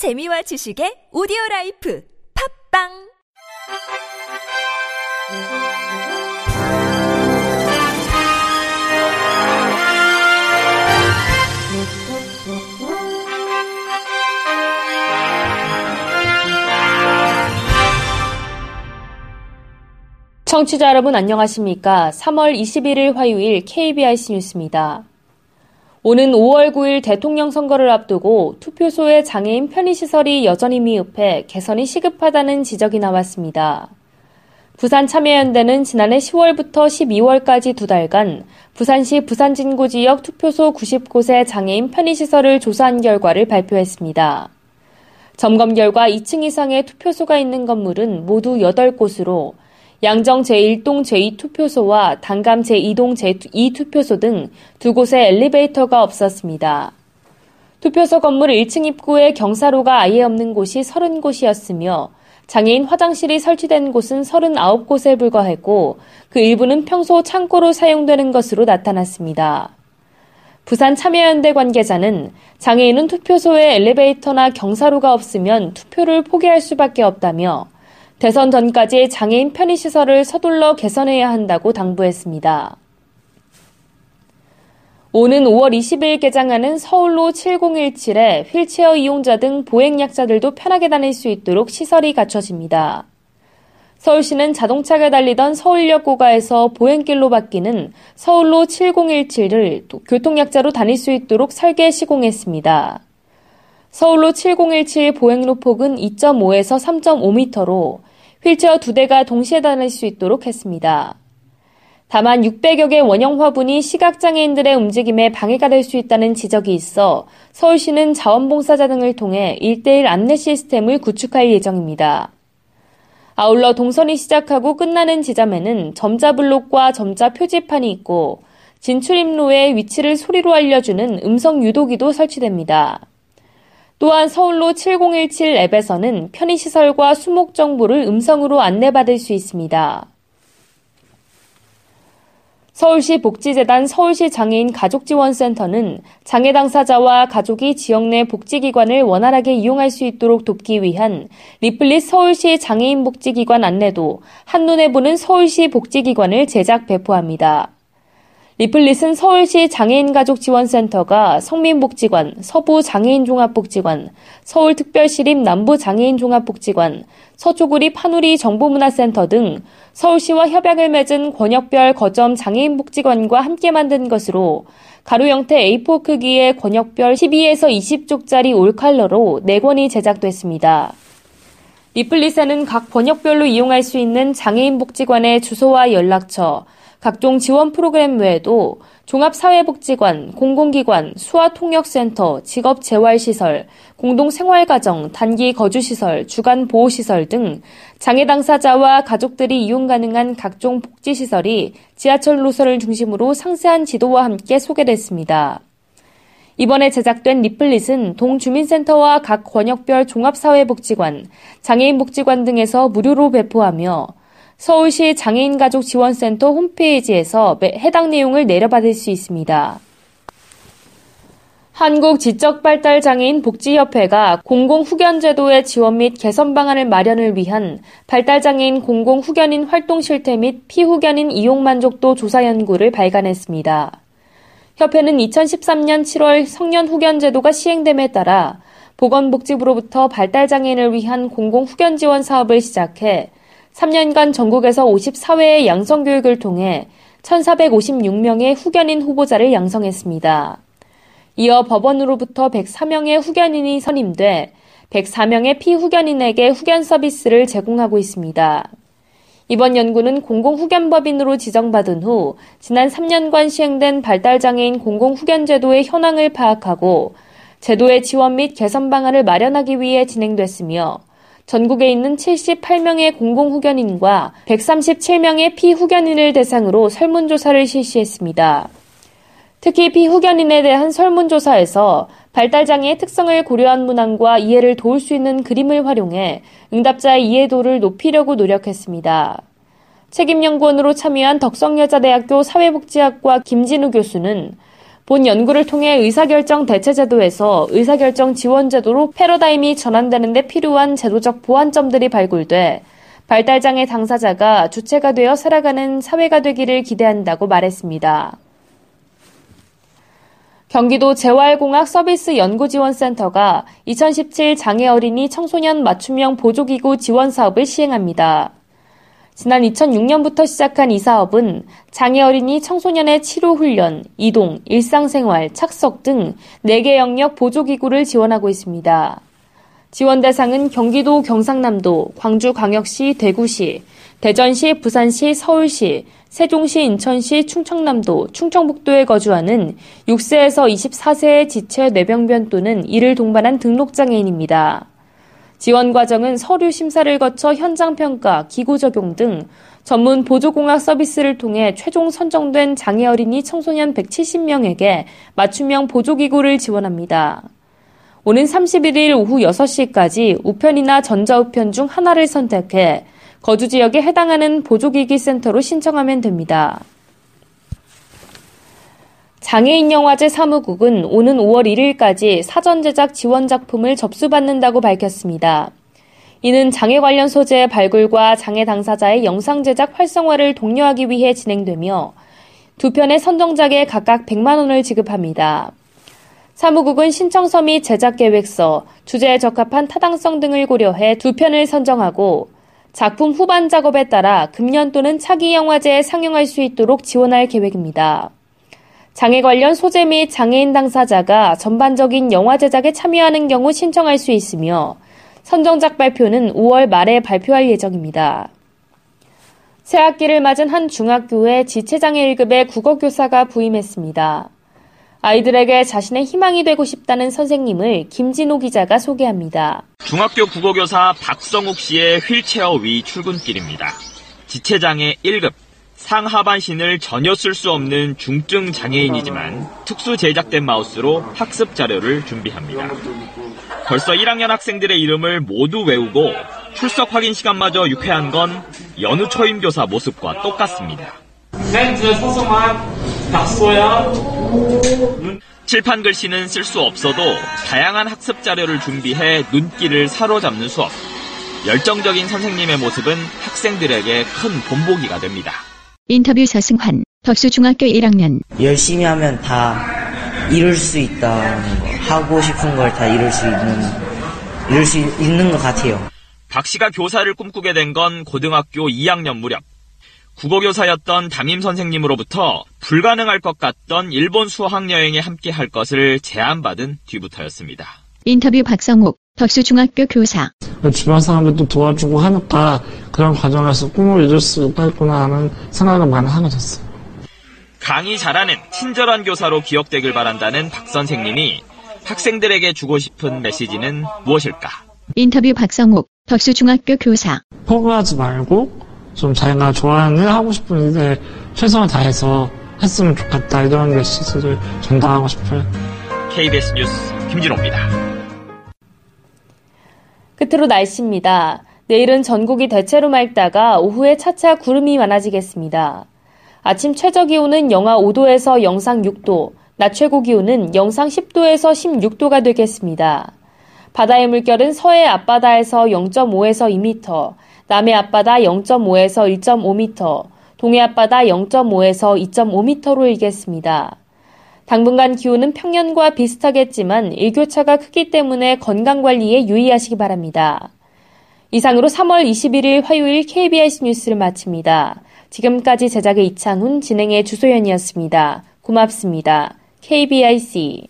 재미와 지식의 오디오 라이프 팝빵 청취자 여러분 안녕하십니까? 3월 21일 화요일 KBIC 뉴스입니다. 오는 5월 9일 대통령 선거를 앞두고 투표소의 장애인 편의시설이 여전히 미흡해 개선이 시급하다는 지적이 나왔습니다. 부산 참여연대는 지난해 10월부터 12월까지 두 달간 부산시 부산진구 지역 투표소 90곳의 장애인 편의시설을 조사한 결과를 발표했습니다. 점검 결과 2층 이상의 투표소가 있는 건물은 모두 8곳으로 양정 제1동 제2투표소와 단감 제2동 제2투표소 등 두 곳에 엘리베이터가 없었습니다. 투표소 건물 1층 입구에 경사로가 아예 없는 곳이 30곳이었으며 장애인 화장실이 설치된 곳은 39곳에 불과했고 그 일부는 평소 창고로 사용되는 것으로 나타났습니다. 부산 참여연대 관계자는 장애인은 투표소에 엘리베이터나 경사로가 없으면 투표를 포기할 수밖에 없다며 대선 전까지 장애인 편의시설을 서둘러 개선해야 한다고 당부했습니다. 오는 5월 20일 개장하는 서울로 7017에 휠체어 이용자 등 보행약자들도 편하게 다닐 수 있도록 시설이 갖춰집니다. 서울시는 자동차가 달리던 서울역 고가에서 보행길로 바뀌는 서울로 7017을 교통약자로 다닐 수 있도록 설계 시공했습니다. 서울로 7017 보행로 폭은 2.5에서 3.5m로 휠체어 두 대가 동시에 다닐 수 있도록 했습니다. 다만 600여 개 원형 화분이 시각장애인들의 움직임에 방해가 될 수 있다는 지적이 있어 서울시는 자원봉사자 등을 통해 1대1 안내 시스템을 구축할 예정입니다. 아울러 동선이 시작하고 끝나는 지점에는 점자 블록과 점자 표지판이 있고 진출입로의 위치를 소리로 알려주는 음성 유도기도 설치됩니다. 또한 서울로 7017 앱에서는 편의시설과 수목 정보를 음성으로 안내받을 수 있습니다. 서울시 복지재단 서울시 장애인 가족지원센터는 장애 당사자와 가족이 지역 내 복지기관을 원활하게 이용할 수 있도록 돕기 위한 리플릿 서울시 장애인 복지기관 안내도 한눈에 보는 서울시 복지기관을 제작 배포합니다. 리플릿은 서울시 장애인가족지원센터가 성민복지관, 서부장애인종합복지관, 서울특별시립 남부장애인종합복지관, 서초구립 한우리 정보문화센터 등 서울시와 협약을 맺은 권역별 거점 장애인복지관과 함께 만든 것으로 가로 형태 A4 크기의 권역별 12에서 20쪽짜리 올칼러로 4권이 제작됐습니다. 리플릿에는 각 번역별로 이용할 수 있는 장애인 복지관의 주소와 연락처, 각종 지원 프로그램 외에도 종합사회복지관, 공공기관, 수화통역센터, 직업재활시설, 공동생활가정, 단기 거주시설, 주간보호시설 등 장애 당사자와 가족들이 이용 가능한 각종 복지시설이 지하철 노선을 중심으로 상세한 지도와 함께 소개됐습니다. 이번에 제작된 리플릿은 동주민센터와 각 권역별 종합사회복지관, 장애인복지관 등에서 무료로 배포하며 서울시 장애인가족지원센터 홈페이지에서 해당 내용을 내려받을 수 있습니다. 한국지적발달장애인 복지협회가 공공후견제도의 지원 및 개선 방안을 마련을 위한 발달장애인 공공후견인 활동 실태 및 피후견인 이용 만족도 조사 연구를 발간했습니다. 협회는 2013년 7월 성년후견제도가 시행됨에 따라 보건복지부로부터 발달장애인을 위한 공공후견 지원 사업을 시작해 3년간 전국에서 54회의 양성교육을 통해 1,456명의 후견인 후보자를 양성했습니다. 이어 법원으로부터 104명의 후견인이 선임돼 104명의 피후견인에게 후견 서비스를 제공하고 있습니다. 이번 연구는 공공후견법인으로 지정받은 후 지난 3년간 시행된 발달장애인 공공후견제도의 현황을 파악하고 제도의 지원 및 개선 방안을 마련하기 위해 진행됐으며 전국에 있는 78명의 공공후견인과 137명의 피후견인을 대상으로 설문조사를 실시했습니다. 특히 피후견인에 대한 설문조사에서 발달장애의 특성을 고려한 문항과 이해를 도울 수 있는 그림을 활용해 응답자의 이해도를 높이려고 노력했습니다. 책임연구원으로 참여한 덕성여자대학교 사회복지학과 김진우 교수는 본 연구를 통해 의사결정 대체제도에서 의사결정 지원제도로 패러다임이 전환되는 데 필요한 제도적 보완점들이 발굴돼 발달장애 당사자가 주체가 되어 살아가는 사회가 되기를 기대한다고 말했습니다. 경기도 재활공학 서비스 연구지원센터가 2017 장애 어린이 청소년 맞춤형 보조기구 지원 사업을 시행합니다. 지난 2006년부터 시작한 이 사업은 장애 어린이 청소년의 치료 훈련, 이동, 일상생활, 착석 등 4개 영역 보조기구를 지원하고 있습니다. 지원 대상은 경기도 경상남도, 광주광역시, 대구시, 대전시, 부산시, 서울시, 세종시, 인천시, 충청남도, 충청북도에 거주하는 6세에서 24세의 지체 뇌병변 또는 이를 동반한 등록장애인입니다. 지원 과정은 서류 심사를 거쳐 현장 평가, 기구 적용 등 전문 보조공학 서비스를 통해 최종 선정된 장애 어린이 청소년 170명에게 맞춤형 보조기구를 지원합니다. 오는 31일 오후 6시까지 우편이나 전자우편 중 하나를 선택해 거주 지역에 해당하는 보조기기 센터로 신청하면 됩니다. 장애인 영화제 사무국은 오는 5월 1일까지 사전 제작 지원 작품을 접수받는다고 밝혔습니다. 이는 장애 관련 소재의 발굴과 장애 당사자의 영상 제작 활성화를 독려하기 위해 진행되며 두 편의 선정작에 각각 100만 원을 지급합니다. 사무국은 신청서 및 제작 계획서, 주제에 적합한 타당성 등을 고려해 두 편을 선정하고 작품 후반 작업에 따라 금년 또는 차기 영화제에 상영할 수 있도록 지원할 계획입니다. 장애 관련 소재 및 장애인 당사자가 전반적인 영화 제작에 참여하는 경우 신청할 수 있으며 선정작 발표는 5월 말에 발표할 예정입니다. 새 학기를 맞은 한 중학교에 지체장애 1급의 국어교사가 부임했습니다. 아이들에게 자신의 희망이 되고 싶다는 선생님을 김진호 기자가 소개합니다. 중학교 국어교사 박성욱 씨의 휠체어 위 출근길입니다. 지체장애 1급, 상하반신을 전혀 쓸 수 없는 중증 장애인이지만 특수 제작된 마우스로 학습 자료를 준비합니다. 벌써 1학년 학생들의 이름을 모두 외우고 출석 확인 시간마저 유쾌한 건 연우 초임교사 모습과 똑같습니다. 소소만. 칠판 글씨는 쓸 수 없어도 다양한 학습 자료를 준비해 눈길을 사로잡는 수업. 열정적인 선생님의 모습은 학생들에게 큰 본보기가 됩니다. 인터뷰 서승환, 덕수중학교 1학년. 열심히 하면 다 이룰 수 있다는 거. 하고 싶은 걸 다 이룰 수 있는, 이룰 수 있는 것 같아요. 박 씨가 교사를 꿈꾸게 된 건 고등학교 2학년 무렵. 국어교사였던 담임 선생님으로부터 불가능할 것 같던 일본 수학 여행에 함께 할 것을 제안받은 뒤부터였습니다. 인터뷰 박성욱, 덕수중학교 교사. 주변 사람들도 도와주고 하니까 그런 과정에서 꿈을 이룰 수 있겠구나 하는 생각을 많이 하게 됐어요. 강의 잘하는 친절한 교사로 기억되길 바란다는 박 선생님이 학생들에게 주고 싶은 메시지는 무엇일까? 인터뷰 박성욱, 덕수중학교 교사. 포기하지 말고 좀 자기가 좋아하는 일 하고 싶은 일에 최선을 다해서 했으면 좋겠다 이런 메시지를 전달하고 싶어요. KBS 뉴스 김진호입니다. 끝으로 날씨입니다. 내일은 전국이 대체로 맑다가 오후에 차차 구름이 많아지겠습니다. 아침 최저 기온은 영하 5도에서 영상 6도, 낮 최고 기온은 영상 10도에서 16도가 되겠습니다. 바다의 물결은 서해 앞바다에서 0.5에서 2m, 남해 앞바다 0.5에서 1.5m, 동해 앞바다 0.5에서 2.5m로 일겠습니다. 당분간 기온은 평년과 비슷하겠지만 일교차가 크기 때문에 건강 관리에 유의하시기 바랍니다. 이상으로 3월 21일 화요일 KBS 뉴스를 마칩니다. 지금까지 제작의 이창훈, 진행의 주소연이었습니다. 고맙습니다. KBIC